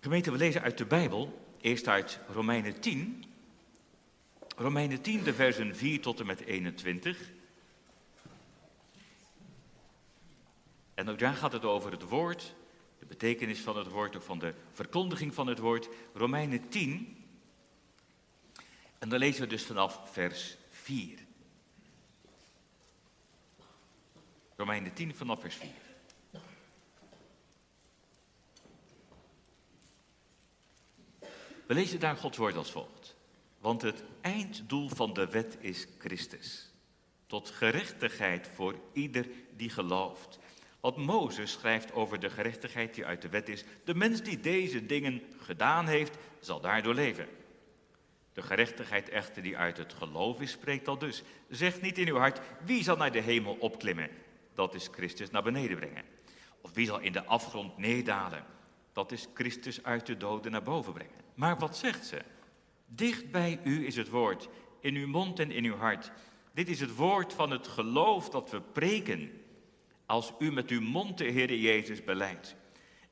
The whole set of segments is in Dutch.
Gemeente, we lezen uit de Bijbel, eerst uit Romeinen 10. Romeinen 10, de versen 4 tot en met 21. En ook daar gaat het over het woord, de betekenis van het woord, of van de verkondiging van het woord. Romeinen 10. En dan lezen we dus vanaf vers 4. Romeinen 10 vanaf vers 4. We lezen daar Gods woord als volgt. Want het einddoel van de wet is Christus. Tot gerechtigheid voor ieder die gelooft. Want Mozes schrijft over de gerechtigheid die uit de wet is. De mens die deze dingen gedaan heeft, zal daardoor leven. De gerechtigheid echter die uit het geloof is, spreekt al dus. Zeg niet in uw hart, wie zal naar de hemel opklimmen? Dat is Christus naar beneden brengen. Of wie zal in de afgrond neerdalen? Dat is Christus uit de doden naar boven brengen. Maar wat zegt ze? Dicht bij u is het woord, in uw mond en in uw hart. Dit is het woord van het geloof dat we preken. Als u met uw mond de Heer Jezus beleidt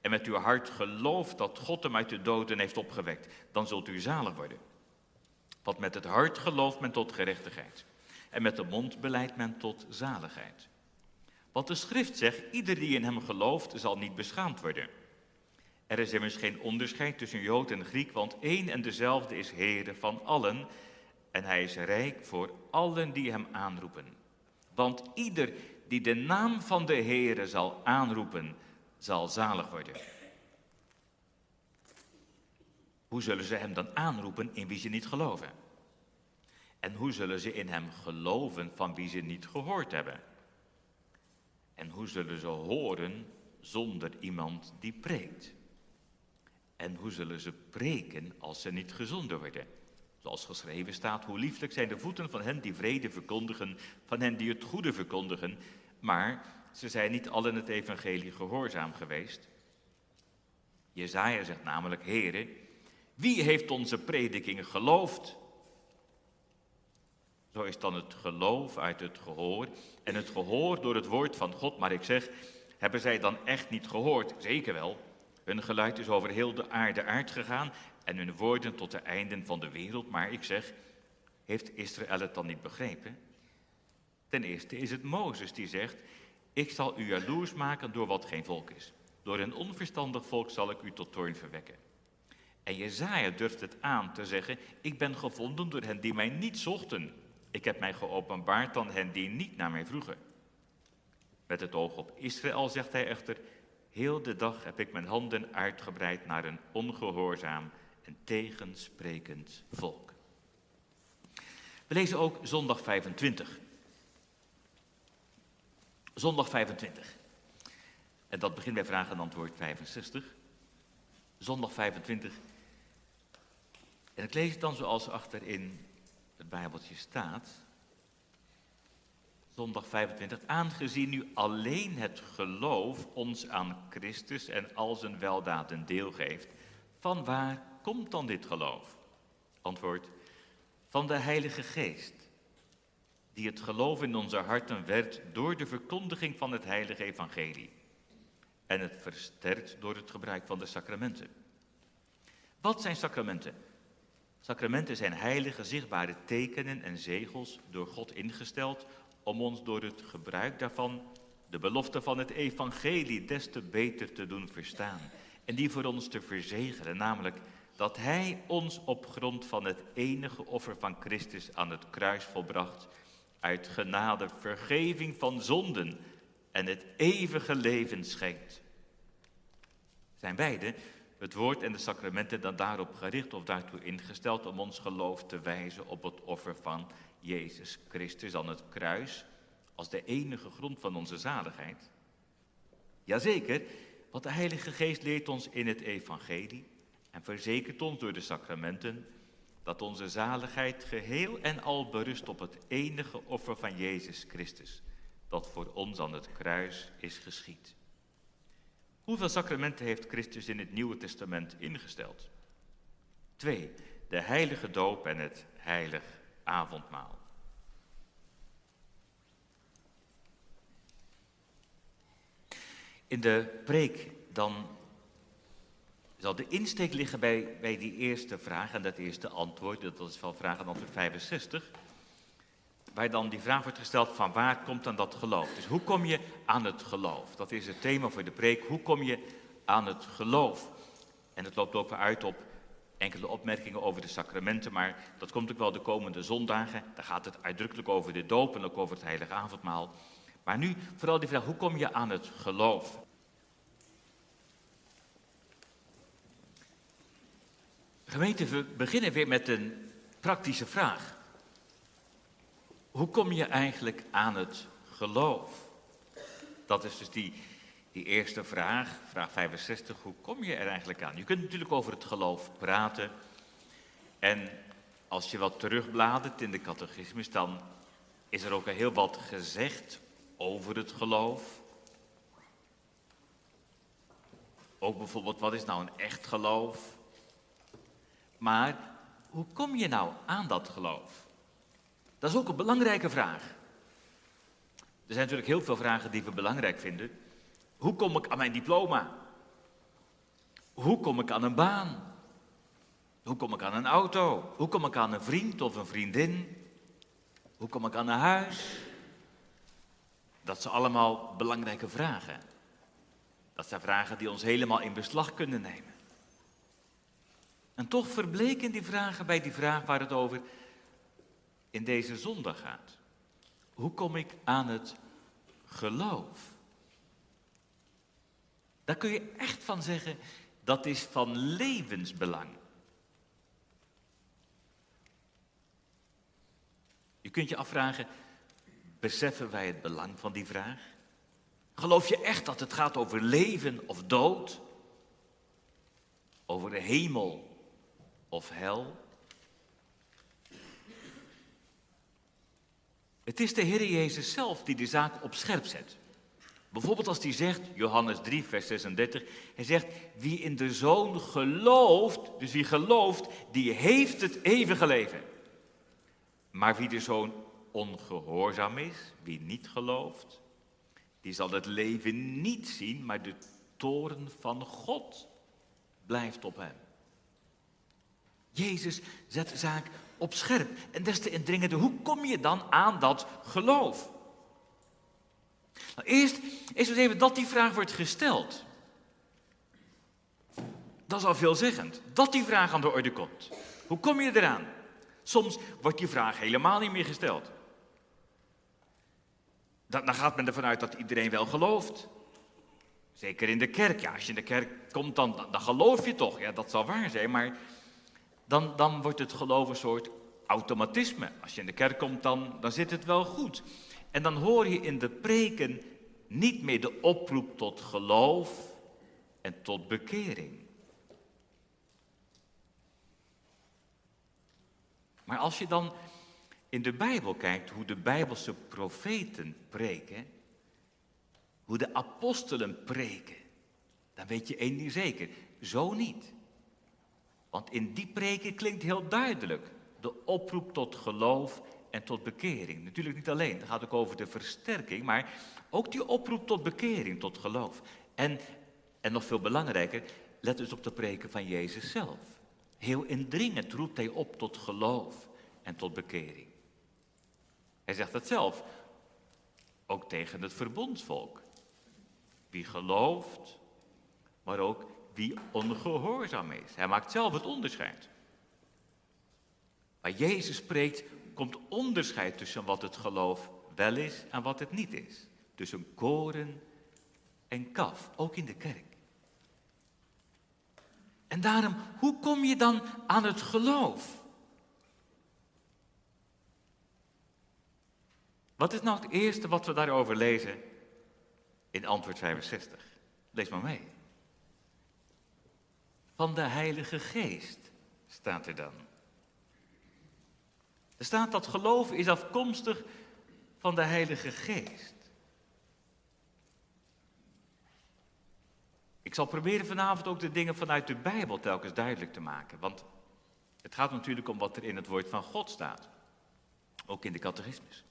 en met uw hart gelooft dat God hem uit de doden heeft opgewekt, dan zult u zalig worden. Want met het hart gelooft men tot gerechtigheid en met de mond beleidt men tot zaligheid. Want de schrift zegt, ieder die in hem gelooft zal niet beschaamd worden. Er is immers geen onderscheid tussen Jood en Griek, want één en dezelfde is Heer van allen en hij is rijk voor allen die hem aanroepen. Want ieder die de naam van de Heere zal aanroepen, zal zalig worden. Hoe zullen ze hem dan aanroepen in wie ze niet geloven? En hoe zullen ze in hem geloven van wie ze niet gehoord hebben? En hoe zullen ze horen zonder iemand die preekt? En hoe zullen ze preken als ze niet gezonden worden? Zoals geschreven staat, hoe lieflijk zijn de voeten van hen die vrede verkondigen, van hen die het goede verkondigen. Maar ze zijn niet allen het evangelie gehoorzaam geweest. Jezaja zegt namelijk, heren, wie heeft onze prediking geloofd? Zo is dan het geloof uit het gehoor en het gehoor door het woord van God. Maar ik zeg, hebben zij dan echt niet gehoord? Zeker wel. Hun geluid is over heel de aarde uitgegaan en hun woorden tot de einden van de wereld. Maar ik zeg, heeft Israël het dan niet begrepen? Ten eerste is het Mozes die zegt, ik zal u jaloers maken door wat geen volk is. Door een onverstandig volk zal ik u tot toorn verwekken. En Jezaja durft het aan te zeggen, ik ben gevonden door hen die mij niet zochten. Ik heb mij geopenbaard aan hen die niet naar mij vroegen. Met het oog op Israël zegt hij echter, heel de dag heb ik mijn handen uitgebreid naar een ongehoorzaam en tegensprekend volk. We lezen ook zondag 25. Zondag 25. En dat begint bij vraag en antwoord 65. Zondag 25. En ik lees het dan zoals achterin het Bijbeltje staat. Zondag 25. Aangezien nu alleen het geloof ons aan Christus en al zijn weldaden deel geeft, van waar komt dan dit geloof? Antwoord, van de Heilige Geest, die het geloof in onze harten werd door de verkondiging van het Heilige Evangelie en het versterkt door het gebruik van de sacramenten. Wat zijn sacramenten? Sacramenten zijn heilige, zichtbare tekenen en zegels door God ingesteld om ons door het gebruik daarvan de belofte van het evangelie des te beter te doen verstaan. En die voor ons te verzegelen, namelijk dat Hij ons op grond van het enige offer van Christus aan het kruis volbracht, uit genade vergeving van zonden en het eeuwige leven schenkt. Zijn beide het woord en de sacramenten dan daarop gericht of daartoe ingesteld om ons geloof te wijzen op het offer van Jezus Christus aan het kruis als de enige grond van onze zaligheid? Jazeker, want de Heilige Geest leert ons in het evangelie en verzekert ons door de sacramenten dat onze zaligheid geheel en al berust op het enige offer van Jezus Christus, dat voor ons aan het kruis is geschied. Hoeveel sacramenten heeft Christus in het Nieuwe Testament ingesteld? Twee, de heilige doop en het heilig avondmaal. In de preek dan zal de insteek liggen bij, bij die eerste vraag en dat eerste antwoord. Dat is van vraag en antwoord 65. Waar dan die vraag wordt gesteld van waar komt dan dat geloof? Dus hoe kom je aan het geloof? Dat is het thema voor de preek. Hoe kom je aan het geloof? En het loopt ook weer uit op enkele opmerkingen over de sacramenten, maar dat komt ook wel de komende zondagen. Daar gaat het uitdrukkelijk over de doop en ook over het heilige avondmaal. Maar nu vooral die vraag, hoe kom je aan het geloof? Gemeente, we beginnen weer met een praktische vraag. Hoe kom je eigenlijk aan het geloof? Dat is dus die, die eerste vraag, vraag 65. Hoe kom je er eigenlijk aan? Je kunt natuurlijk over het geloof praten. En als je wat terugbladert in de catechismus, dan is er ook heel wat gezegd over het geloof. Ook bijvoorbeeld, wat is nou een echt geloof? Maar hoe kom je nou aan dat geloof? Dat is ook een belangrijke vraag. Er zijn natuurlijk heel veel vragen die we belangrijk vinden. Hoe kom ik aan mijn diploma? Hoe kom ik aan een baan? Hoe kom ik aan een auto? Hoe kom ik aan een vriend of een vriendin? Hoe kom ik aan een huis? Dat zijn allemaal belangrijke vragen. Dat zijn vragen die ons helemaal in beslag kunnen nemen. En toch verbleken die vragen bij die vraag waar het over in deze zondag gaat. Hoe kom ik aan het geloof? Daar kun je echt van zeggen, dat is van levensbelang. Je kunt je afvragen, beseffen wij het belang van die vraag? Geloof je echt dat het gaat over leven of dood? Over de hemel of hel? Het is de Heer Jezus zelf die de zaak op scherp zet. Bijvoorbeeld als hij zegt, Johannes 3, vers 36, hij zegt, wie in de Zoon gelooft, dus wie gelooft, die heeft het eeuwige leven. Maar wie de Zoon ongehoorzaam is, wie niet gelooft, die zal het leven niet zien, maar de toren van God blijft op hem. Jezus zet de zaak op scherp. En des te indringender, hoe kom je dan aan dat geloof? Nou, eerst is dus even dat die vraag wordt gesteld. Dat is al veelzeggend. Dat die vraag aan de orde komt. Hoe kom je eraan? Soms wordt die vraag helemaal niet meer gesteld. Dan gaat men ervan uit dat iedereen wel gelooft. Zeker in de kerk. Ja, als je in de kerk komt, dan, dan geloof je toch. Ja, dat zal waar zijn, maar dan, dan wordt het geloof een soort automatisme. Als je in de kerk komt, dan, dan zit het wel goed. En dan hoor je in de preken niet meer de oproep tot geloof en tot bekering. Maar als je dan in de Bijbel kijkt hoe de Bijbelse profeten preken, hoe de apostelen preken, dan weet je één ding zeker, zo niet. Want in die preken klinkt heel duidelijk de oproep tot geloof en tot bekering. Natuurlijk niet alleen, het gaat ook over de versterking, maar ook die oproep tot bekering, tot geloof. En, en nog veel belangrijker, let dus op de preken van Jezus zelf. Heel indringend roept hij op tot geloof en tot bekering. Hij zegt het zelf, ook tegen het verbondsvolk. Wie gelooft, maar ook wie ongehoorzaam is. Hij maakt zelf het onderscheid. Waar Jezus spreekt, komt onderscheid tussen wat het geloof wel is en wat het niet is. Tussen koren en kaf, ook in de kerk. En daarom, hoe kom je dan aan het geloof? Wat is nou het eerste wat we daarover lezen in antwoord 65? Lees maar mee. Van de Heilige Geest staat er dan. Er staat dat geloof is afkomstig van de Heilige Geest. Ik zal proberen vanavond ook de dingen vanuit de Bijbel telkens duidelijk te maken. Want het gaat natuurlijk om wat er in het woord van God staat. Ook in de catechismus.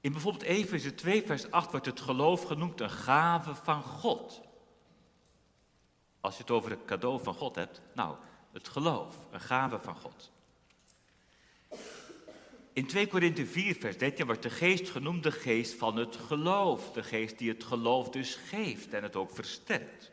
In bijvoorbeeld Efeze 2, vers 8 wordt het geloof genoemd een gave van God. als je het over het cadeau van God hebt? Nou, het geloof, een gave van God. In 2 Korinthe 4, vers 13 wordt de geest genoemd de geest van het geloof. De geest die het geloof dus geeft en het ook versterkt.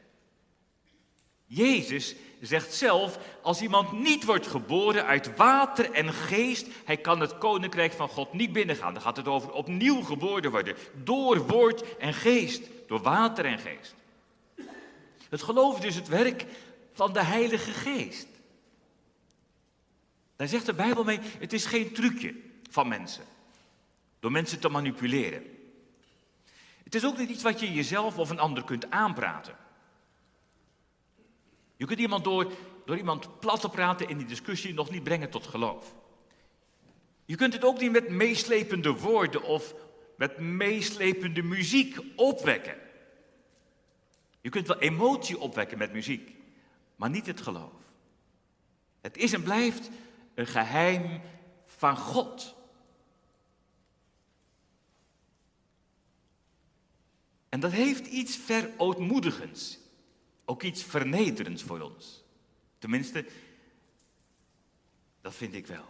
Jezus zegt zelf, als iemand niet wordt geboren uit water en geest, hij kan het koninkrijk van God niet binnengaan. Dan gaat het over opnieuw geboren worden, door woord en geest, door water en geest. Het geloof is dus het werk van de Heilige Geest. Daar zegt de Bijbel mee, het is geen trucje van mensen. Door mensen te manipuleren. Het is ook niet iets wat je jezelf of een ander kunt aanpraten. Je kunt iemand door, door iemand plat te praten in die discussie nog niet brengen tot geloof. Je kunt het ook niet met meeslepende woorden of met meeslepende muziek opwekken. Je kunt wel emotie opwekken met muziek, maar niet het geloof. Het is en blijft een geheim van God. En dat heeft iets verootmoedigends. Ook iets vernederends voor ons. Tenminste, dat vind ik wel.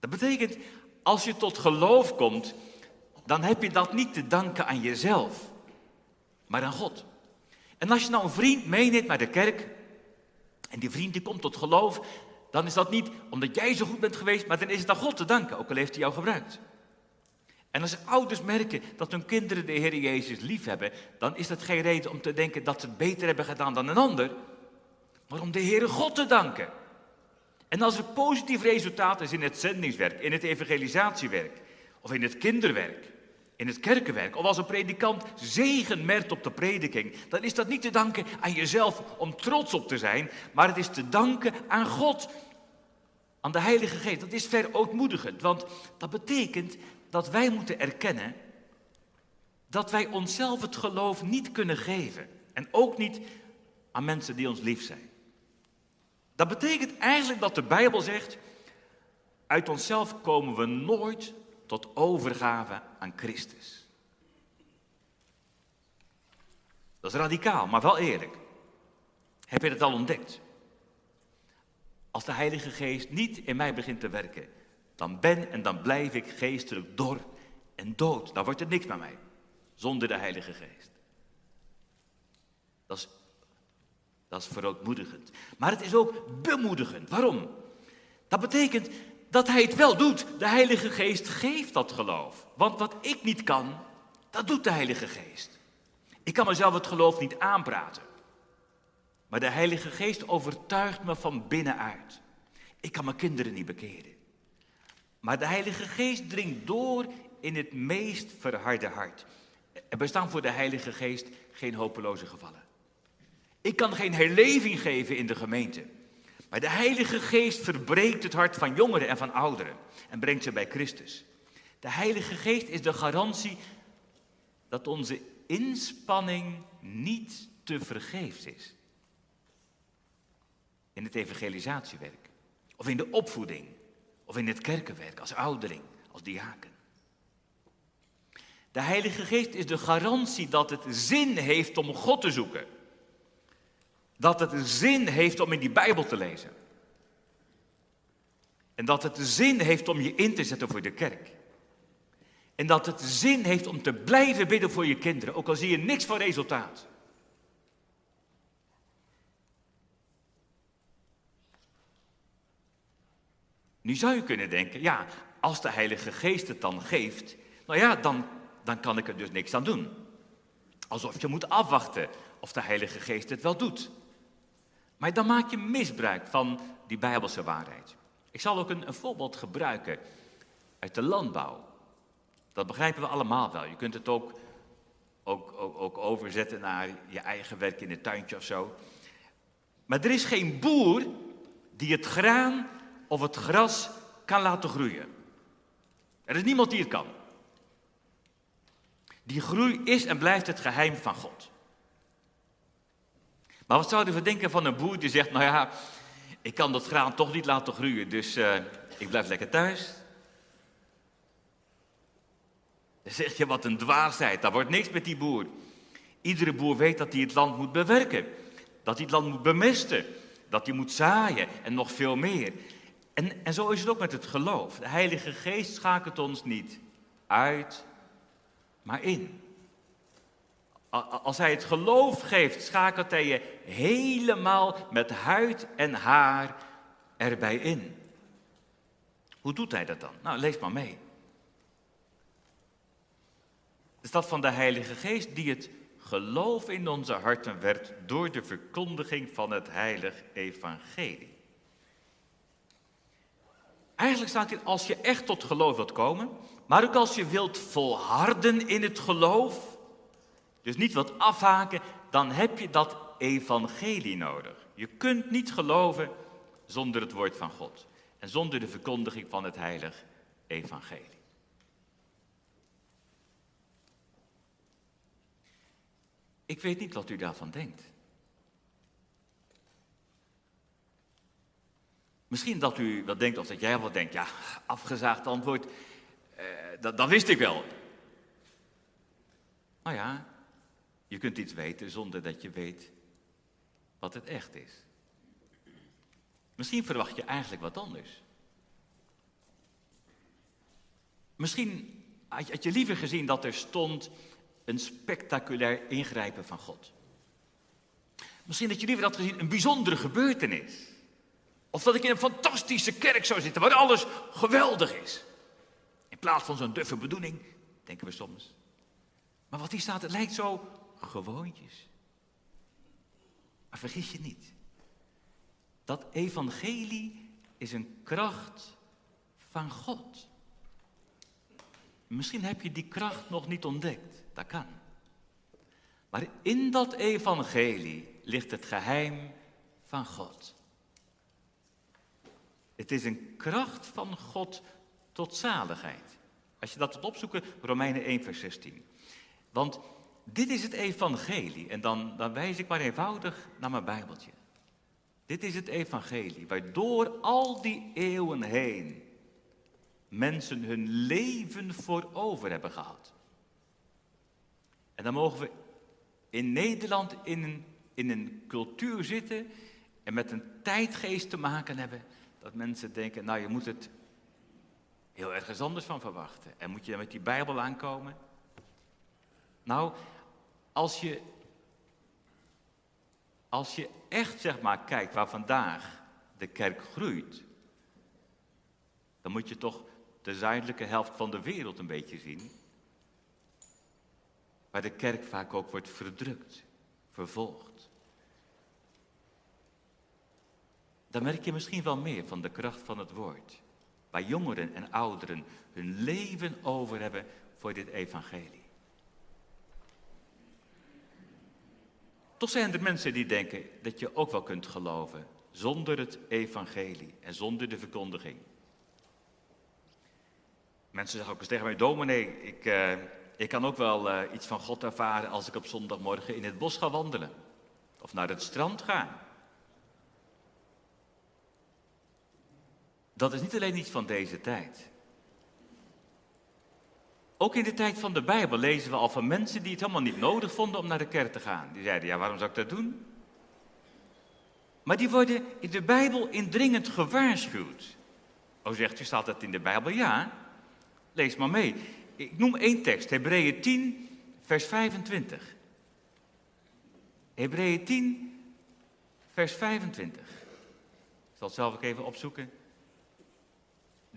Dat betekent, als je tot geloof komt, dan heb je dat niet te danken aan jezelf, maar aan God. En als je nou een vriend meeneemt naar de kerk, en die vriend die komt tot geloof, dan is dat niet omdat jij zo goed bent geweest, maar dan is het aan God te danken, ook al heeft hij jou gebruikt. En als ouders merken dat hun kinderen de Heer Jezus lief hebben, dan is dat geen reden om te denken dat ze het beter hebben gedaan dan een ander, maar om de Heere God te danken. En als er positief resultaat is in het zendingswerk, in het evangelisatiewerk, of in het kinderwerk, in het kerkenwerk, of als een predikant zegen merkt op de prediking, dan is dat niet te danken aan jezelf om trots op te zijn, maar het is te danken aan God, aan de Heilige Geest. Dat is verootmoedigend, want dat betekent dat wij moeten erkennen dat wij onszelf het geloof niet kunnen geven. En ook niet aan mensen die ons lief zijn. Dat betekent eigenlijk dat de Bijbel zegt, uit onszelf komen we nooit tot overgave aan Christus. Dat is radicaal, maar wel eerlijk. Heb je het al ontdekt? Als de Heilige Geest niet in mij begint te werken, dan ben en dan blijf ik geestelijk dor en dood. Dan wordt er niks met mij, zonder de Heilige Geest. Dat is, dat is verootmoedigend. Maar het is ook bemoedigend. Waarom? Dat betekent dat hij het wel doet. De Heilige Geest geeft dat geloof. Want wat ik niet kan, dat doet de Heilige Geest. Ik kan mezelf het geloof niet aanpraten. Maar de Heilige Geest overtuigt me van binnenuit. Ik kan mijn kinderen niet bekeren. Maar de Heilige Geest dringt door in het meest verharde hart. Er bestaan voor de Heilige Geest geen hopeloze gevallen. Ik kan geen herleving geven in de gemeente. Maar de Heilige Geest verbreekt het hart van jongeren en van ouderen en brengt ze bij Christus. De Heilige Geest is de garantie dat onze inspanning niet te vergeefs is. In het evangelisatiewerk of in de opvoeding of in het kerkenwerk, als ouderling, als diaken. De Heilige Geest is de garantie dat het zin heeft om God te zoeken. Dat het zin heeft om in die Bijbel te lezen. En dat het zin heeft om je in te zetten voor de kerk. En dat het zin heeft om te blijven bidden voor je kinderen, ook al zie je niks van resultaat. Nu zou je kunnen denken, ja, als de Heilige Geest het dan geeft, nou ja, dan, dan kan ik er dus niks aan doen. Alsof je moet afwachten of de Heilige Geest het wel doet. Maar dan maak je misbruik van die Bijbelse waarheid. Ik zal ook een, een voorbeeld gebruiken uit de landbouw. Dat begrijpen we allemaal wel. Je kunt het ook, ook, ook, ook overzetten naar je eigen werk in het tuintje of zo. Maar er is geen boer die het graan of het gras kan laten groeien. Er is niemand die het kan. Die groei is en blijft het geheim van God. Maar wat zouden we denken van een boer die zegt, nou ja, ik kan dat graan toch niet laten groeien, dus uh, ik blijf lekker thuis. Dan zeg je, wat een dwaasheid, daar wordt niks met die boer. Iedere boer weet dat hij het land moet bewerken. Dat hij het land moet bemesten. Dat hij moet zaaien en nog veel meer. En, en zo is het ook met het geloof. De Heilige Geest schakelt ons niet uit, maar in. Als hij het geloof geeft, schakelt hij je helemaal met huid en haar erbij in. Hoe doet hij dat dan? Nou, lees maar mee. De stad van de Heilige Geest die het geloof in onze harten werd door de verkondiging van het heilig evangelie. Eigenlijk staat hier, als je echt tot geloof wilt komen, maar ook als je wilt volharden in het geloof, dus niet wilt afhaken, dan heb je dat evangelie nodig. Je kunt niet geloven zonder het woord van God en zonder de verkondiging van het heilig evangelie. Ik weet niet wat u daarvan denkt. Misschien dat u wat denkt, of dat jij wat denkt, ja, afgezaagd antwoord, eh, dat, dat wist ik wel. Nou ja, je kunt iets weten zonder dat je weet wat het echt is. Misschien verwacht je eigenlijk wat anders. Misschien had je liever gezien dat er stond een spectaculair ingrijpen van God. Misschien dat je liever had gezien een bijzondere gebeurtenis. Of dat ik in een fantastische kerk zou zitten waar alles geweldig is. In plaats van zo'n duffe bedoeling, denken we soms. Maar wat hier staat, het lijkt zo gewoontjes. Maar vergis je niet. Dat evangelie is een kracht van God. Misschien heb je die kracht nog niet ontdekt. Dat kan. Maar in dat evangelie ligt het geheim van God. Het is een kracht van God tot zaligheid. Als je dat wilt opzoeken, Romeinen 1, vers 16. Want dit is het evangelie. En dan, dan wijs ik maar eenvoudig naar mijn Bijbeltje. Dit is het evangelie, waardoor al die eeuwen heen mensen hun leven voor over hebben gehad. En dan mogen we in Nederland in een, in een cultuur zitten en met een tijdgeest te maken hebben dat mensen denken, nou je moet het heel ergens anders van verwachten. En moet je met die Bijbel aankomen? Nou, als je, als je echt zeg maar kijkt waar vandaag de kerk groeit, dan moet je toch de zuidelijke helft van de wereld een beetje zien. Waar de kerk vaak ook wordt verdrukt, vervolgd. Dan merk je misschien wel meer van de kracht van het woord. Waar jongeren en ouderen hun leven over hebben voor dit evangelie. Toch zijn er mensen die denken dat je ook wel kunt geloven zonder het evangelie en zonder de verkondiging. Mensen zeggen ook eens tegen mij, dominee, ik, uh, ik kan ook wel uh, iets van God ervaren als ik op zondagmorgen in het bos ga wandelen. Of naar het strand ga. Dat is niet alleen iets van deze tijd. Ook in de tijd van de Bijbel lezen we al van mensen die het helemaal niet nodig vonden om naar de kerk te gaan. Die zeiden, ja waarom zou ik dat doen? Maar die worden in de Bijbel indringend gewaarschuwd. Oh zegt u, staat dat in de Bijbel? Ja. Lees maar mee. Ik noem één tekst, Hebreeën 10, vers 25. Hebreeën 10, vers 25. Ik zal het zelf ook even opzoeken.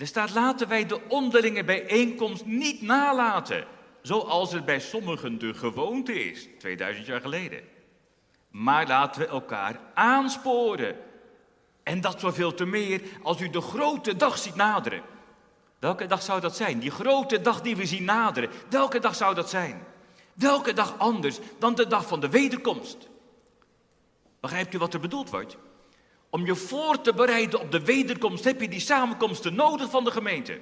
Er staat, laten wij de onderlinge bijeenkomst niet nalaten, zoals het bij sommigen de gewoonte is, 2000 jaar geleden. Maar laten we elkaar aansporen. En dat zoveel te meer als u de grote dag ziet naderen. Welke dag zou dat zijn? Die grote dag die we zien naderen. Welke dag zou dat zijn? Welke dag anders dan de dag van de wederkomst? Begrijpt u wat er bedoeld wordt? Om je voor te bereiden op de wederkomst heb je die samenkomsten nodig van de gemeente.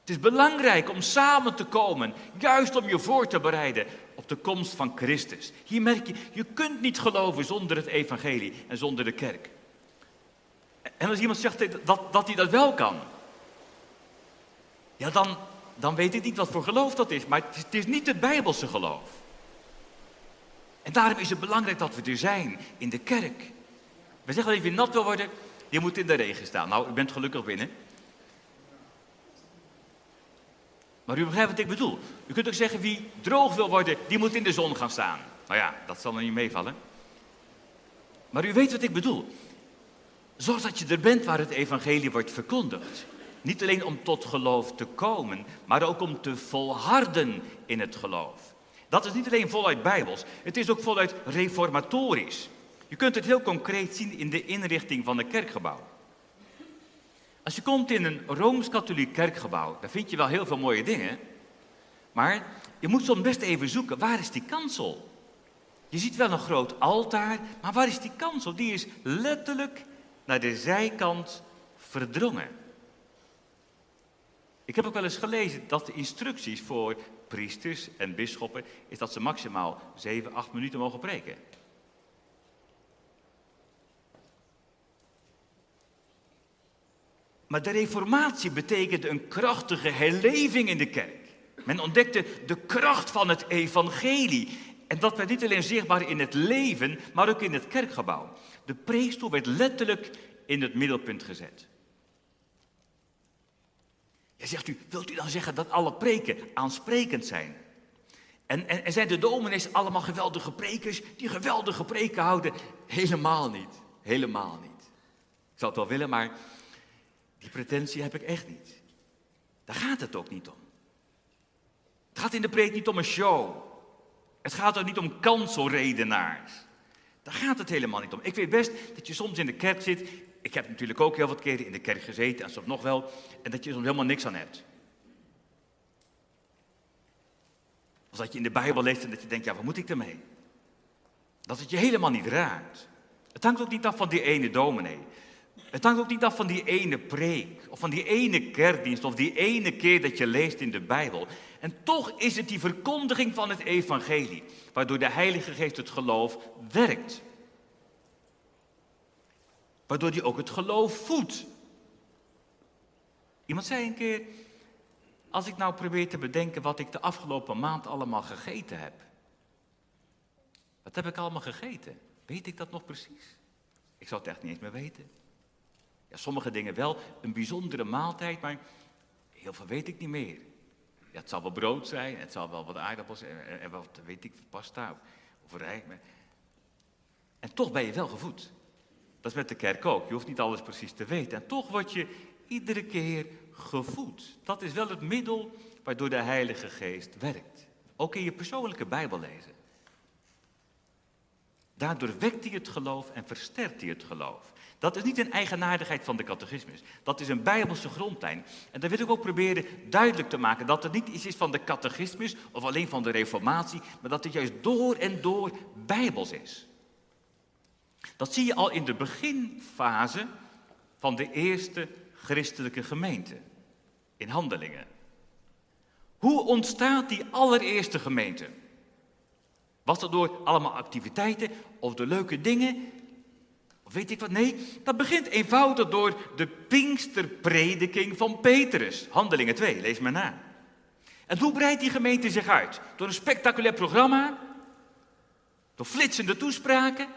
Het is belangrijk om samen te komen, juist om je voor te bereiden op de komst van Christus. Hier merk je, je kunt niet geloven zonder het evangelie en zonder de kerk. En als iemand zegt dat, dat hij dat wel kan, ja dan, dan weet ik niet wat voor geloof dat is, maar het is, het is niet het bijbelse geloof. En daarom is het belangrijk dat we er zijn, in de kerk. We zeggen dat je nat wil worden, je moet in de regen staan. Nou, u bent gelukkig binnen. Maar u begrijpt wat ik bedoel. U kunt ook zeggen, wie droog wil worden, die moet in de zon gaan staan. Nou ja, dat zal er niet meevallen. Maar u weet wat ik bedoel. Zorg dat je er bent waar het evangelie wordt verkondigd. Niet alleen om tot geloof te komen, maar ook om te volharden in het geloof. Dat is niet alleen voluit bijbels, het is ook voluit reformatorisch. Je kunt het heel concreet zien in de inrichting van een kerkgebouw. Als je komt in een rooms-katholiek kerkgebouw, dan vind je wel heel veel mooie dingen. Maar je moet soms best even zoeken, waar is die kansel? Je ziet wel een groot altaar, maar waar is die kansel? Die is letterlijk naar de zijkant verdrongen. Ik heb ook wel eens gelezen dat de instructies voor priesters en bisschoppen is dat ze maximaal 7, 8 minuten mogen preken. Maar de reformatie betekende een krachtige herleving in de kerk. Men ontdekte de kracht van het evangelie. En dat werd niet alleen zichtbaar in het leven, maar ook in het kerkgebouw. De preekstoel werd letterlijk in het middelpunt gezet. Ja, zegt u, wilt u dan zeggen dat alle preken aansprekend zijn? En, en, zijn de dominees allemaal geweldige prekers die geweldige preken houden? Helemaal niet. Helemaal niet. Ik zou het wel willen, maar die pretentie heb ik echt niet. Daar gaat het ook niet om. Het gaat in de preek niet om een show. Het gaat ook niet om kanselredenaars. Daar gaat het helemaal niet om. Ik weet best dat je soms in de kerk zit. Ik heb natuurlijk ook heel wat keren in de kerk gezeten, en soms nog wel. En dat je soms helemaal niks aan hebt. Of dat je in de Bijbel leest en dat je denkt, ja, wat moet ik ermee? Dat het je helemaal niet raakt. Het hangt ook niet af van die ene dominee. Het hangt ook niet af van die ene preek, of van die ene kerkdienst, of die ene keer dat je leest in de Bijbel. En toch is het die verkondiging van het evangelie, waardoor de Heilige Geest het geloof werkt. Waardoor die ook het geloof voedt. Iemand zei een keer, als ik nou probeer te bedenken wat ik de afgelopen maand allemaal gegeten heb. Wat heb ik allemaal gegeten? Weet ik dat nog precies? Ik zou het echt niet eens meer weten. Ja, sommige dingen wel, een bijzondere maaltijd, maar heel veel weet ik niet meer. Ja, het zal wel brood zijn, het zal wel wat aardappels en, en wat, weet ik, pasta of, of rijk. En toch ben je wel gevoed. Dat is met de kerk ook. Je hoeft niet alles precies te weten. En toch word je iedere keer gevoed. Dat is wel het middel waardoor de Heilige Geest werkt. Ook in je persoonlijke Bijbel lezen. Daardoor wekt hij het geloof en versterkt hij het geloof. Dat is niet een eigenaardigheid van de catechismus. Dat is een bijbelse grondlijn. En daar wil ik ook proberen duidelijk te maken dat het niet iets is van de catechismus of alleen van de reformatie, maar dat het juist door en door bijbels is. Dat zie je al in de beginfase van de eerste christelijke gemeente, in handelingen. Hoe ontstaat die allereerste gemeente? Was dat door allemaal activiteiten of door leuke dingen? Weet ik wat? Nee, dat begint eenvoudig door de Pinksterprediking van Petrus. Handelingen 2, lees maar na. En hoe breidt die gemeente zich uit? Door een spectaculair programma? Door flitsende toespraken?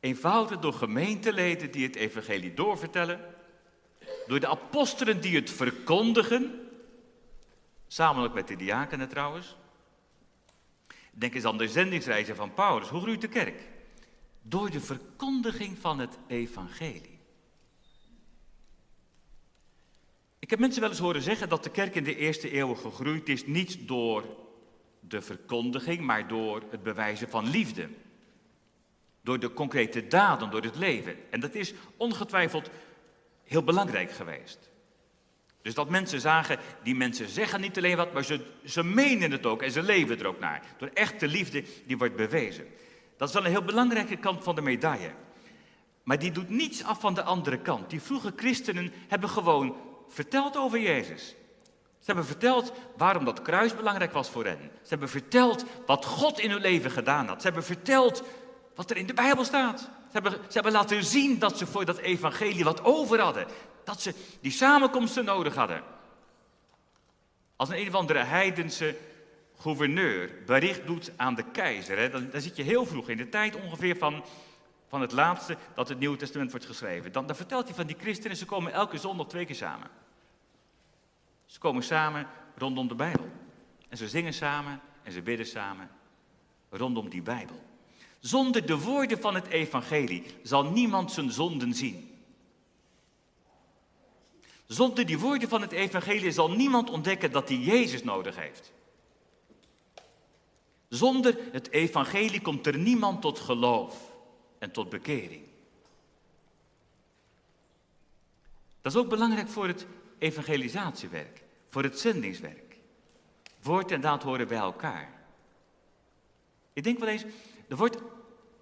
Eenvoudig door gemeenteleden die het evangelie doorvertellen. Door de apostelen die het verkondigen. Samen met de diakenen trouwens. Denk eens aan de zendingsreizen van Paulus. Hoe groeit de kerk? Door de verkondiging van het evangelie. Ik heb mensen wel eens horen zeggen dat de kerk in de eerste eeuw gegroeid is niet door de verkondiging, maar door het bewijzen van liefde. Door de concrete daden, door het leven. En dat is ongetwijfeld heel belangrijk geweest. Dus dat mensen zagen, die mensen zeggen niet alleen wat, maar ze, ze menen het ook en ze leven er ook naar. Door echte liefde die wordt bewezen. Dat is wel een heel belangrijke kant van de medaille. Maar die doet niets af van de andere kant. Die vroege christenen hebben gewoon verteld over Jezus. Ze hebben verteld waarom dat kruis belangrijk was voor hen. Ze hebben verteld wat God in hun leven gedaan had. Ze hebben verteld wat er in de Bijbel staat. Ze hebben, ze hebben laten zien dat ze voor dat evangelie wat over hadden dat ze die samenkomsten nodig hadden. Als een een of andere heidense gouverneur bericht doet aan de keizer, hè, dan, dan zit je heel vroeg in de tijd ongeveer van, van het laatste dat het Nieuwe Testament wordt geschreven. Dan, dan vertelt hij van die christenen, ze komen elke zondag twee keer samen. Ze komen samen rondom de Bijbel. En ze zingen samen en ze bidden samen rondom die Bijbel. Zonder de woorden van het evangelie zal niemand zijn zonden zien. Zonder die woorden van het evangelie zal niemand ontdekken dat hij Jezus nodig heeft. Zonder het evangelie komt er niemand tot geloof en tot bekering. Dat is ook belangrijk voor het evangelisatiewerk, voor het zendingswerk. Woord en daad horen bij elkaar. Ik denk wel eens, er wordt,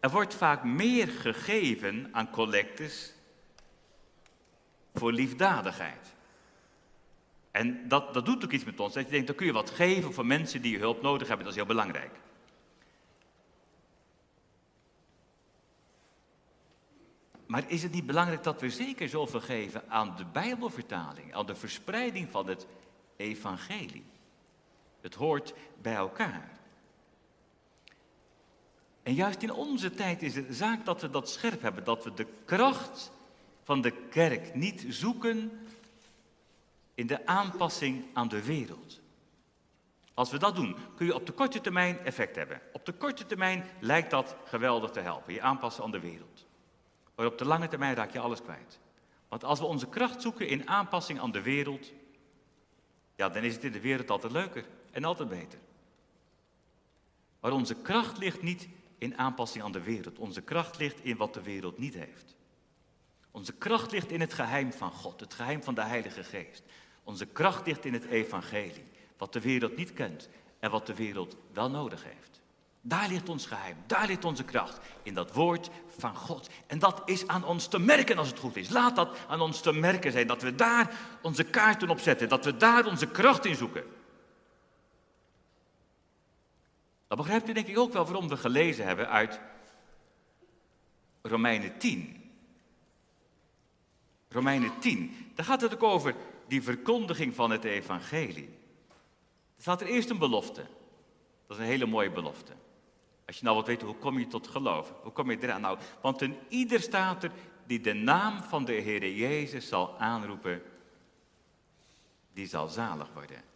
er wordt vaak meer gegeven aan collectes voor liefdadigheid. En dat, dat doet ook iets met ons. Dat je denkt, dan kun je wat geven voor mensen die hulp nodig hebben. Dat is heel belangrijk. Maar is het niet belangrijk dat we zeker zoveel geven aan de Bijbelvertaling, aan de verspreiding van het evangelie? Het hoort bij elkaar. En juist in onze tijd is het zaak dat we dat scherp hebben, dat we de kracht van de kerk niet zoeken in de aanpassing aan de wereld. Als we dat doen, kun je op de korte termijn effect hebben. Op de korte termijn lijkt dat geweldig te helpen, je aanpassen aan de wereld. Maar op de lange termijn raak je alles kwijt. Want als we onze kracht zoeken in aanpassing aan de wereld, ja, dan is het in de wereld altijd leuker en altijd beter. Maar onze kracht ligt niet in aanpassing aan de wereld. Onze kracht ligt in wat de wereld niet heeft. Onze kracht ligt in het geheim van God, het geheim van de Heilige Geest. Onze kracht ligt in het evangelie, wat de wereld niet kent en wat de wereld wel nodig heeft. Daar ligt ons geheim, daar ligt onze kracht, in dat woord van God. En dat is aan ons te merken als het goed is. Laat dat aan ons te merken zijn, dat we daar onze kaarten op zetten, dat we daar onze kracht in zoeken. Dan begrijpt u denk ik ook wel waarom we gelezen hebben uit Romeinen 10. Romeinen 10, daar gaat het ook over die verkondiging van het evangelie. Er staat er eerst een belofte. Dat is een hele mooie belofte. Als je nou wat weet, hoe kom je tot geloof? Hoe kom je eraan? Nou, want in ieder staat er die de naam van de Heer Jezus zal aanroepen, die zal zalig worden.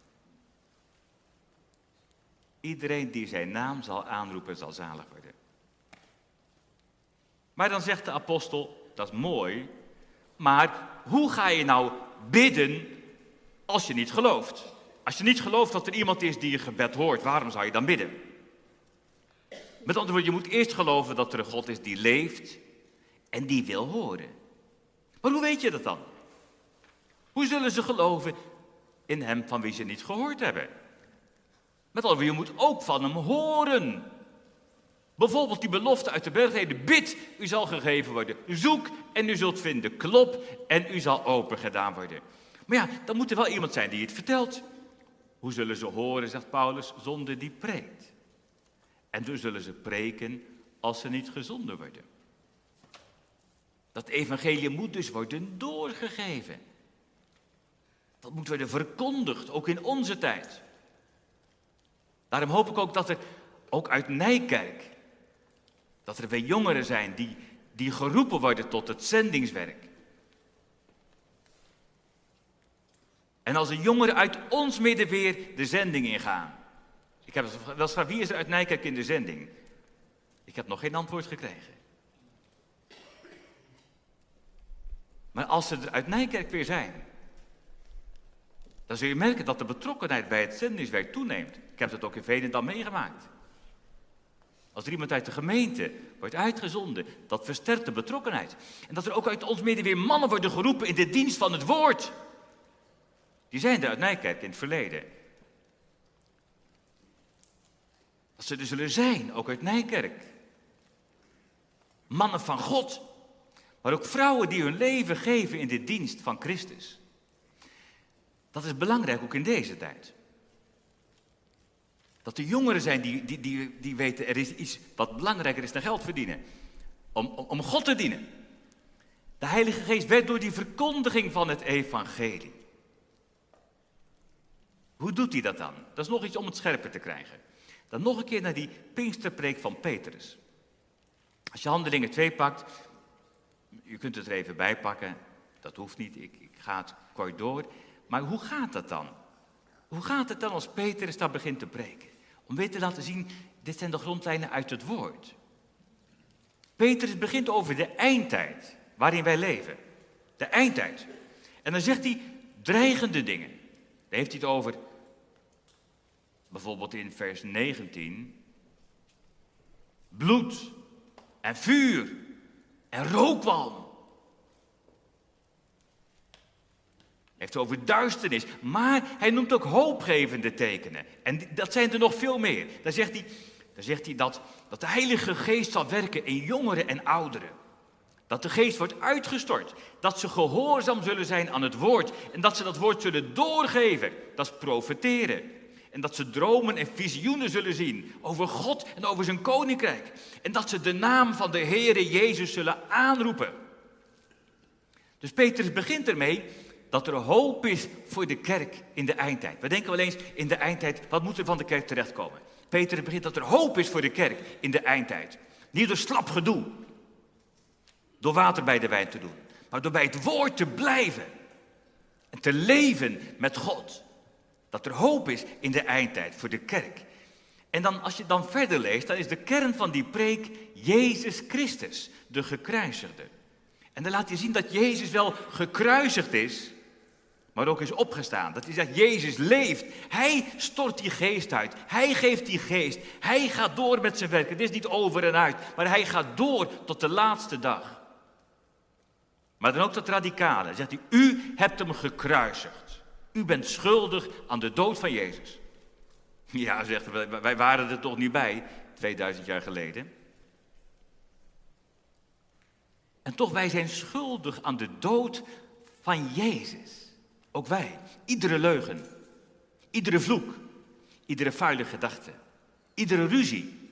Iedereen die zijn naam zal aanroepen, zal zalig worden. Maar dan zegt de apostel, dat is mooi, maar hoe ga je nou bidden als je niet gelooft? Als je niet gelooft dat er iemand is die je gebed hoort, waarom zou je dan bidden? Met andere woorden, je moet eerst geloven dat er een God is die leeft en die wil horen. Maar hoe weet je dat dan? Hoe zullen ze geloven in hem van wie ze niet gehoord hebben? Met andere je moet ook van hem horen. Bijvoorbeeld die belofte uit de bergreden. Bid, u zal gegeven worden. Zoek en u zult vinden. Klop en u zal open gedaan worden. Maar ja, dan moet er wel iemand zijn die het vertelt. Hoe zullen ze horen, zegt Paulus, zonder die preekt? En dus zullen ze preken als ze niet gezonden worden. Dat evangelie moet dus worden doorgegeven. Dat moet worden verkondigd, ook in onze tijd. Daarom hoop ik ook dat er, ook uit Nijkerk, dat er weer jongeren zijn die, die geroepen worden tot het zendingswerk. En als een jongeren uit ons midden weer de zending ingaan. Ik heb wel gevraagd, wie is er uit Nijkerk in de zending? Ik heb nog geen antwoord gekregen. Maar als ze er uit Nijkerk weer zijn, dan zul je merken dat de betrokkenheid bij het zendingswerk toeneemt. Ik heb dat ook in Veenendaal meegemaakt. Als er iemand uit de gemeente wordt uitgezonden, dat versterkt de betrokkenheid. En dat er ook uit ons midden weer mannen worden geroepen in de dienst van het woord. Die zijn er uit Nijkerk in het verleden. Dat ze er zullen zijn, ook uit Nijkerk. Mannen van God, maar ook vrouwen die hun leven geven in de dienst van Christus. Dat is belangrijk ook in deze tijd. Dat er jongeren zijn die, die, die, die weten er is iets wat belangrijker is dan geld verdienen. Om, om, om God te dienen. De Heilige Geest werd door die verkondiging van het evangelie. Hoe doet hij dat dan? Dat is nog iets om het scherper te krijgen. Dan nog een keer naar die Pinksterpreek van Petrus. Als je Handelingen 2 pakt, je kunt het er even bij pakken, dat hoeft niet, ik, ik ga het kort door. Maar hoe gaat dat dan? Hoe gaat het dan als Petrus daar begint te preken? Om weer te laten zien, dit zijn de grondlijnen uit het woord. Petrus begint over de eindtijd waarin wij leven. De eindtijd. En dan zegt hij dreigende dingen. Daar heeft hij het over, bijvoorbeeld in vers 19, bloed en vuur en rookwalm. Hij heeft het over duisternis, maar hij noemt ook hoopgevende tekenen. En dat zijn er nog veel meer. Dan zegt hij, dan zegt hij dat, dat de Heilige Geest zal werken in jongeren en ouderen. Dat de geest wordt uitgestort. Dat ze gehoorzaam zullen zijn aan het woord. En dat ze dat woord zullen doorgeven. Dat is profeteren. En dat ze dromen en visioenen zullen zien over God en over zijn koninkrijk. En dat ze de naam van de Heere Jezus zullen aanroepen. Dus Petrus begint ermee dat er hoop is voor de kerk in de eindtijd. We denken wel eens in de eindtijd, wat moet er van de kerk terechtkomen? Petrus begint dat er hoop is voor de kerk in de eindtijd. Niet door slap gedoe, door water bij de wijn te doen. Maar door bij het woord te blijven. En te leven met God. Dat er hoop is in de eindtijd voor de kerk. En dan, als je dan verder leest, dan is de kern van die preek Jezus Christus, de gekruisigde. En dan laat hij zien dat Jezus wel gekruisigd is, maar ook is opgestaan. Dat is dat Jezus leeft. Hij stort die geest uit. Hij geeft die geest. Hij gaat door met zijn werk. Het is niet over en uit, maar hij gaat door tot de laatste dag. Maar dan ook dat radicale. Zegt hij, u hebt hem gekruisigd. U bent schuldig aan de dood van Jezus. Ja, zegt hij, wij waren er toch niet bij, 2000 jaar geleden. En toch, wij zijn schuldig aan de dood van Jezus. Ook wij. Iedere leugen, iedere vloek, iedere vuile gedachte, iedere ruzie,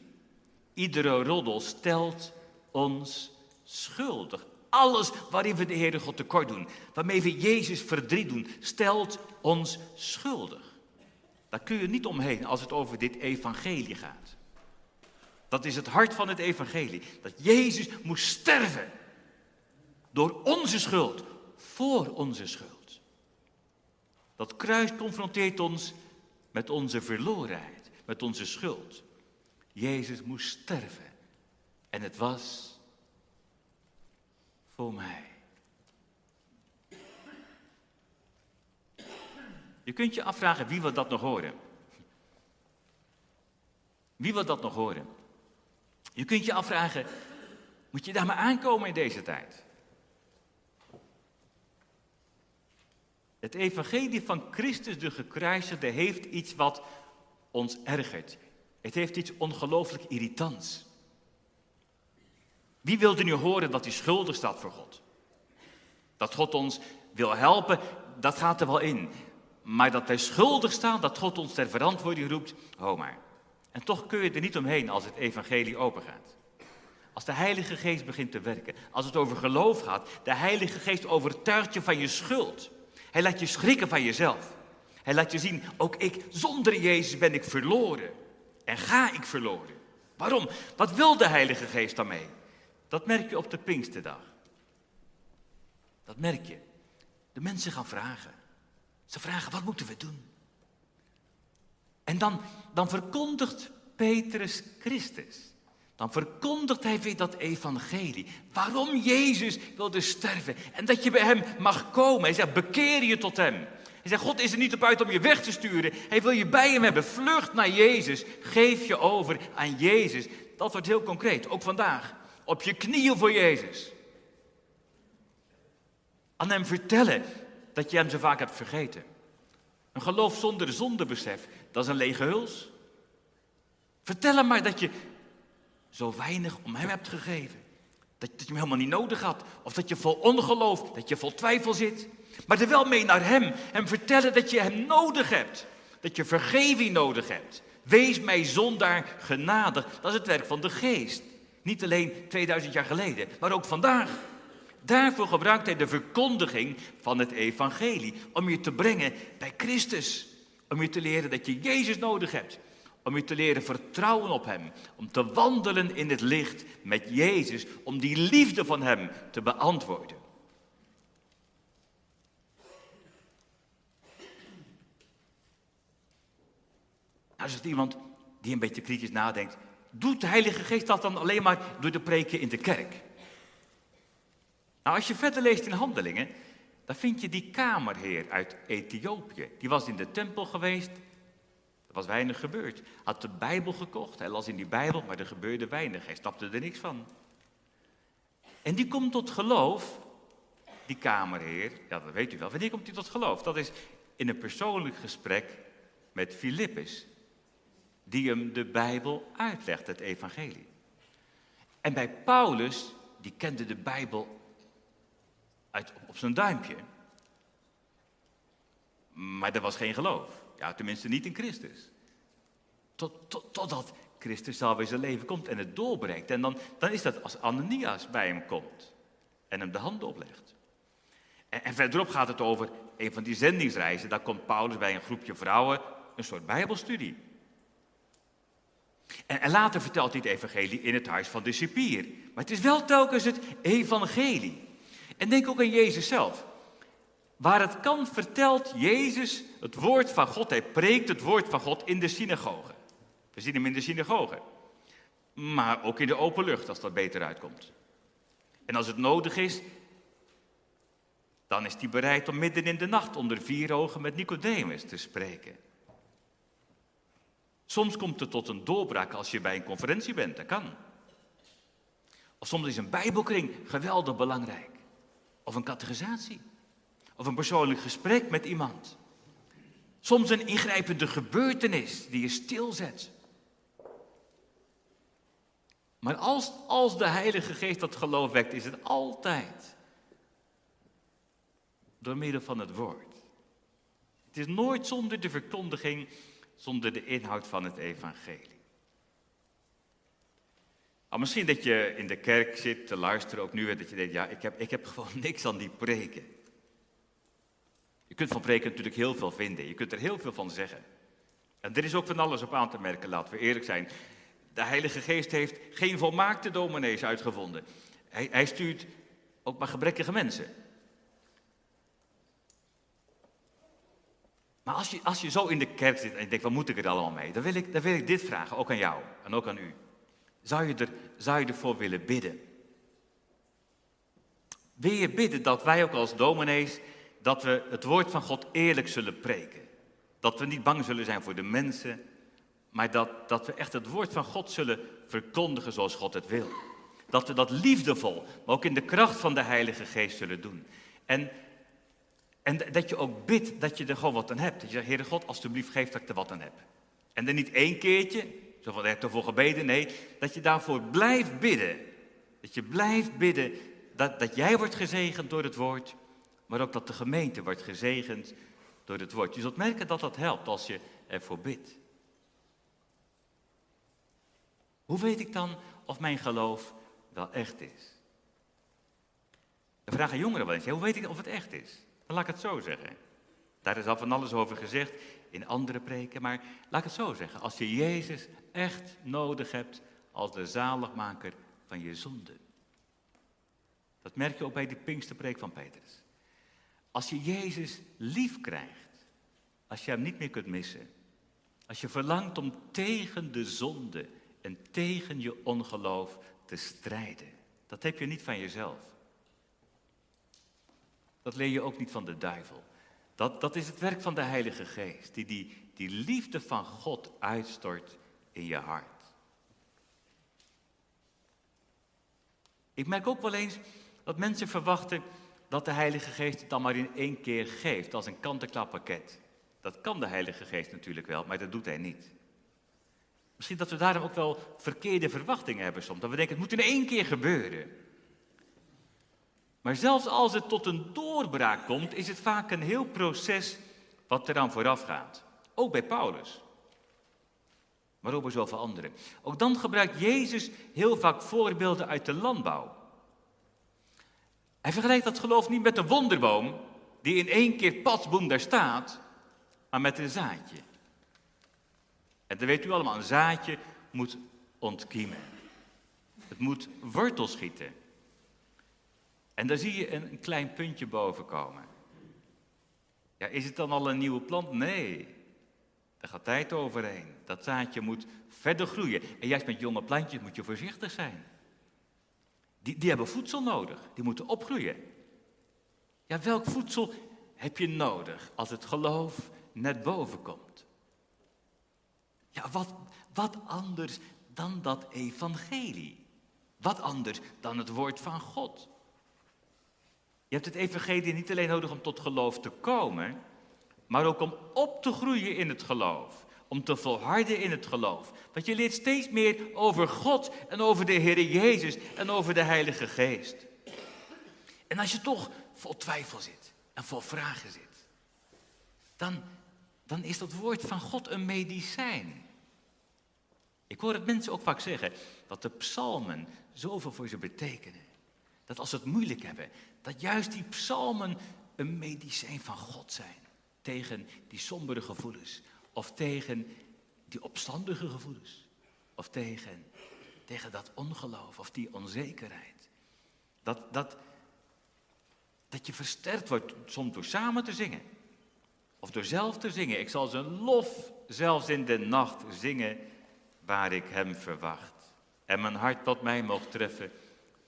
iedere roddel stelt ons schuldig alles waarin we de Heere God tekort doen, waarmee we Jezus verdriet doen, stelt ons schuldig. Daar kun je niet omheen als het over dit evangelie gaat. Dat is het hart van het evangelie. Dat Jezus moest sterven. Door onze schuld. Voor onze schuld. Dat kruis confronteert ons met onze verlorenheid. Met onze schuld. Jezus moest sterven. En het was voor mij. Je kunt je afvragen wie wil dat nog horen? Wie wil dat nog horen? Je kunt je afvragen, moet je daar maar aankomen in deze tijd? Het evangelie van Christus de gekruisigde heeft iets wat ons ergert. Het heeft iets ongelooflijk irritants. Wie wilde nu horen dat hij schuldig staat voor God? Dat God ons wil helpen, dat gaat er wel in. Maar dat wij schuldig staan, dat God ons ter verantwoording roept, ho maar. En toch kun je er niet omheen als het evangelie opengaat. Als de Heilige Geest begint te werken, als het over geloof gaat, de Heilige Geest overtuigt je van je schuld. Hij laat je schrikken van jezelf. Hij laat je zien, ook ik, zonder Jezus ben ik verloren. En ga ik verloren. Waarom? Wat wil de Heilige Geest daarmee? Dat merk je op de Pinksterdag. Dat merk je. De mensen gaan vragen. Ze vragen, wat moeten we doen? En dan, dan verkondigt Petrus Christus. Dan verkondigt hij weer dat evangelie. Waarom Jezus wilde sterven. En dat je bij hem mag komen. Hij zegt, bekeer je tot hem. Hij zegt, God is er niet op uit om je weg te sturen. Hij wil je bij hem hebben. Vlucht naar Jezus. Geef je over aan Jezus. Dat wordt heel concreet, ook vandaag. Op je knieën voor Jezus. Aan hem vertellen dat je hem zo vaak hebt vergeten. Een geloof zonder zondebesef, dat is een lege huls. Vertel hem maar dat je zo weinig om hem hebt gegeven. Dat, je hem helemaal niet nodig had. Of dat je vol ongeloof, dat je vol twijfel zit. Maar er wel mee naar hem. Hem vertellen dat je hem nodig hebt. Dat je vergeving nodig hebt. Wees mij zondaar genadig. Dat is het werk van de geest. Niet alleen 2000 jaar geleden, maar ook vandaag. Daarvoor gebruikt hij de verkondiging van het evangelie. Om je te brengen bij Christus. Om je te leren dat je Jezus nodig hebt. Om je te leren vertrouwen op Hem. Om te wandelen in het licht met Jezus. Om die liefde van Hem te beantwoorden. Nou is het iemand die een beetje kritisch nadenkt. Doet de Heilige Geest dat dan alleen maar door de preken in de kerk? Nou, als je verder leest in Handelingen, dan vind je die kamerheer uit Ethiopië. Die was in de tempel geweest. Was weinig gebeurd. Had de Bijbel gekocht. Hij las in die Bijbel, maar er gebeurde weinig. Hij snapte er niks van. En die komt tot geloof, die kamerheer. Ja, dat weet u wel. Wanneer komt hij tot geloof? Dat is in een persoonlijk gesprek met Filippus. Die hem de Bijbel uitlegt, het evangelie. En bij Paulus, die kende de Bijbel uit, op zijn duimpje. Maar er was geen geloof. Ja, tenminste niet in Christus. Tot, tot, totdat Christus zelf in zijn leven komt en het doorbreekt. En dan, dan is dat als Ananias bij hem komt en hem de handen oplegt. En, en verderop gaat het over een van die zendingsreizen. Daar komt Paulus bij een groepje vrouwen een soort bijbelstudie. En, en later vertelt hij het evangelie in het huis van de. Maar het is wel telkens het evangelie. En denk ook aan Jezus zelf. Waar het kan vertelt Jezus het woord van God. Hij preekt het woord van God in de synagoge. We zien hem in de synagoge. Maar ook in de open lucht als dat beter uitkomt. En als het nodig is, dan is hij bereid om midden in de nacht onder vier ogen met Nicodemus te spreken. Soms komt het tot een doorbraak als je bij een conferentie bent, dat kan. Of soms is een bijbelkring geweldig belangrijk. Of een categorisatie. Of een persoonlijk gesprek met iemand. Soms een ingrijpende gebeurtenis die je stilzet. Maar als, als de Heilige Geest dat geloof wekt, is het altijd door middel van het woord. Het is nooit zonder de verkondiging, zonder de inhoud van het evangelie. Al misschien dat je in de kerk zit te luisteren, ook nu, dat je denkt, ja, ik heb, ik heb gewoon niks aan die preken. Je kunt van preken natuurlijk heel veel vinden, je kunt er heel veel van zeggen. En er is ook van alles op aan te merken, laten we eerlijk zijn. De Heilige Geest heeft geen volmaakte dominees uitgevonden. Hij, hij stuurt ook maar gebrekkige mensen. Maar als je, als je zo in de kerk zit en je denkt, wat moet ik er allemaal mee? Dan wil, ik, dan wil ik dit vragen, ook aan jou en ook aan u. Zou je, er, zou je ervoor willen bidden? Wil je bidden dat wij ook als dominees, dat we het woord van God eerlijk zullen preken? Dat we niet bang zullen zijn voor de mensen, maar dat, dat we echt het woord van God zullen verkondigen zoals God het wil. Dat we dat liefdevol, maar ook in de kracht van de Heilige Geest zullen doen. En, en dat je ook bidt dat je er gewoon wat aan hebt. Dat je zegt, Heere God, alstublieft geef dat ik er wat aan heb. En dan niet één keertje, zo van, heb ervoor gebeden. Nee, dat je daarvoor blijft bidden. Dat je blijft bidden dat, dat jij wordt gezegend door het woord, maar ook dat de gemeente wordt gezegend door het woord. Je zult merken dat dat helpt als je ervoor bidt. Hoe weet ik dan of mijn geloof wel echt is? Dan vragen jongeren wel eens, hoe weet ik of het echt is? Dan laat ik het zo zeggen. Daar is al van alles over gezegd in andere preken, maar laat ik het zo zeggen. Als je Jezus echt nodig hebt als de zaligmaker van je zonde. Dat merk je ook bij de Pinksterpreek van Petrus. Als je Jezus lief krijgt, als je hem niet meer kunt missen, als je verlangt om tegen de zonde en tegen je ongeloof te strijden, dat heb je niet van jezelf. Dat leer je ook niet van de duivel. Dat, dat is het werk van de Heilige Geest, die, die die liefde van God uitstort in je hart. Ik merk ook wel eens dat mensen verwachten dat de Heilige Geest het dan maar in één keer geeft, als een kant-en-klap pakket. Dat kan de Heilige Geest natuurlijk wel, maar dat doet hij niet. Misschien dat we daarom ook wel verkeerde verwachtingen hebben soms. Dat we denken, het moet in één keer gebeuren. Maar zelfs als het tot een doorbraak komt, is het vaak een heel proces wat eraan vooraf gaat. Ook bij Paulus. Maar ook bij zoveel anderen. Ook dan gebruikt Jezus heel vaak voorbeelden uit de landbouw. Hij vergelijkt dat geloof niet met de wonderboom die in één keer patsboom daar staat. maar met een zaadje. En dan weet u allemaal, een zaadje moet ontkiemen. Het moet wortel schieten. En daar zie je een klein puntje boven komen. Ja, is het dan al een nieuwe plant? Nee. Daar gaat tijd overheen. Dat zaadje moet verder groeien. En juist met jonge plantjes moet je voorzichtig zijn. Die, die hebben voedsel nodig. Die moeten opgroeien. Ja, welk voedsel heb je nodig als het geloof net boven komt? Ja, wat, wat anders dan dat evangelie? Wat anders dan het woord van God? Je hebt het evangelie niet alleen nodig om tot geloof te komen, maar ook om op te groeien in het geloof. Om te volharden in het geloof. Want je leert steeds meer over God en over de Heer Jezus en over de Heilige Geest. En als je toch vol twijfel zit en vol vragen zit, dan, dan is dat woord van God een medicijn. Ik hoor het mensen ook vaak zeggen dat de psalmen zoveel voor ze betekenen. Dat als ze het moeilijk hebben, dat juist die psalmen een medicijn van God zijn. Tegen die sombere gevoelens. Of tegen die opstandige gevoelens. Of tegen, tegen dat ongeloof of die onzekerheid. Dat, dat, dat je versterkt wordt soms door samen te zingen. Of door zelf te zingen. Ik zal zijn lof zelfs in de nacht zingen waar ik hem verwacht. En mijn hart wat mij mocht treffen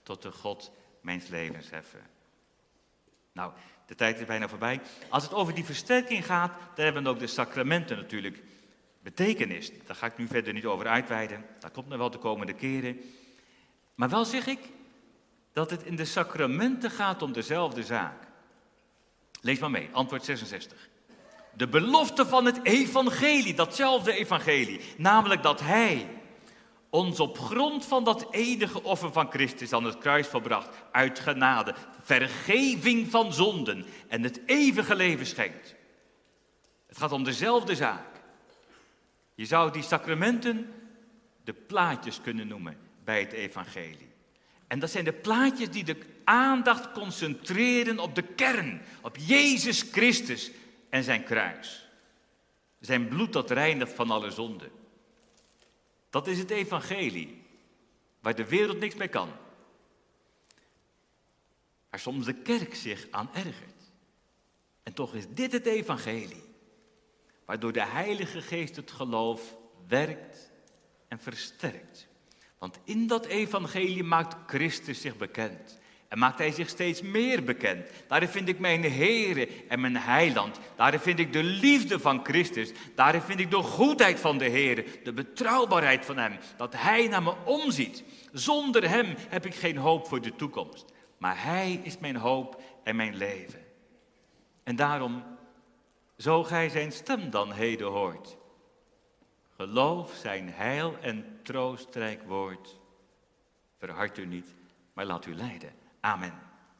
tot de God mijns levens heffen. Nou, de tijd is bijna voorbij. Als het over die versterking gaat, dan hebben ook de sacramenten natuurlijk betekenis. Daar ga ik nu verder niet over uitweiden. Dat komt nog wel de komende keren. Maar wel zeg ik dat het in de sacramenten gaat om dezelfde zaak. Lees maar mee, antwoord 66. De belofte van het evangelie, datzelfde evangelie. Namelijk dat Hij ons op grond van dat enige offer van Christus aan het kruis volbracht, uit genade, vergeving van zonden en het eeuwige leven schenkt. Het gaat om dezelfde zaak. Je zou die sacramenten de plaatjes kunnen noemen bij het evangelie. En dat zijn de plaatjes die de aandacht concentreren op de kern, op Jezus Christus en zijn kruis. Zijn bloed dat reinigt van alle zonden. Dat is het evangelie, waar de wereld niks mee kan. Waar soms de kerk zich aan ergert. En toch is dit het evangelie, waardoor de Heilige Geest het geloof werkt en versterkt. Want in dat evangelie maakt Christus zich bekend. En maakt hij zich steeds meer bekend. Daarin vind ik mijn Heere en mijn Heiland. Daarin vind ik de liefde van Christus. Daarin vind ik de goedheid van de Heere. De betrouwbaarheid van Hem. Dat Hij naar me omziet. Zonder Hem heb ik geen hoop voor de toekomst. Maar Hij is mijn hoop en mijn leven. En daarom, zo gij zijn stem dan heden hoort. Geloof zijn heil en troostrijk woord. Verhard u niet, maar laat u leiden. Amen.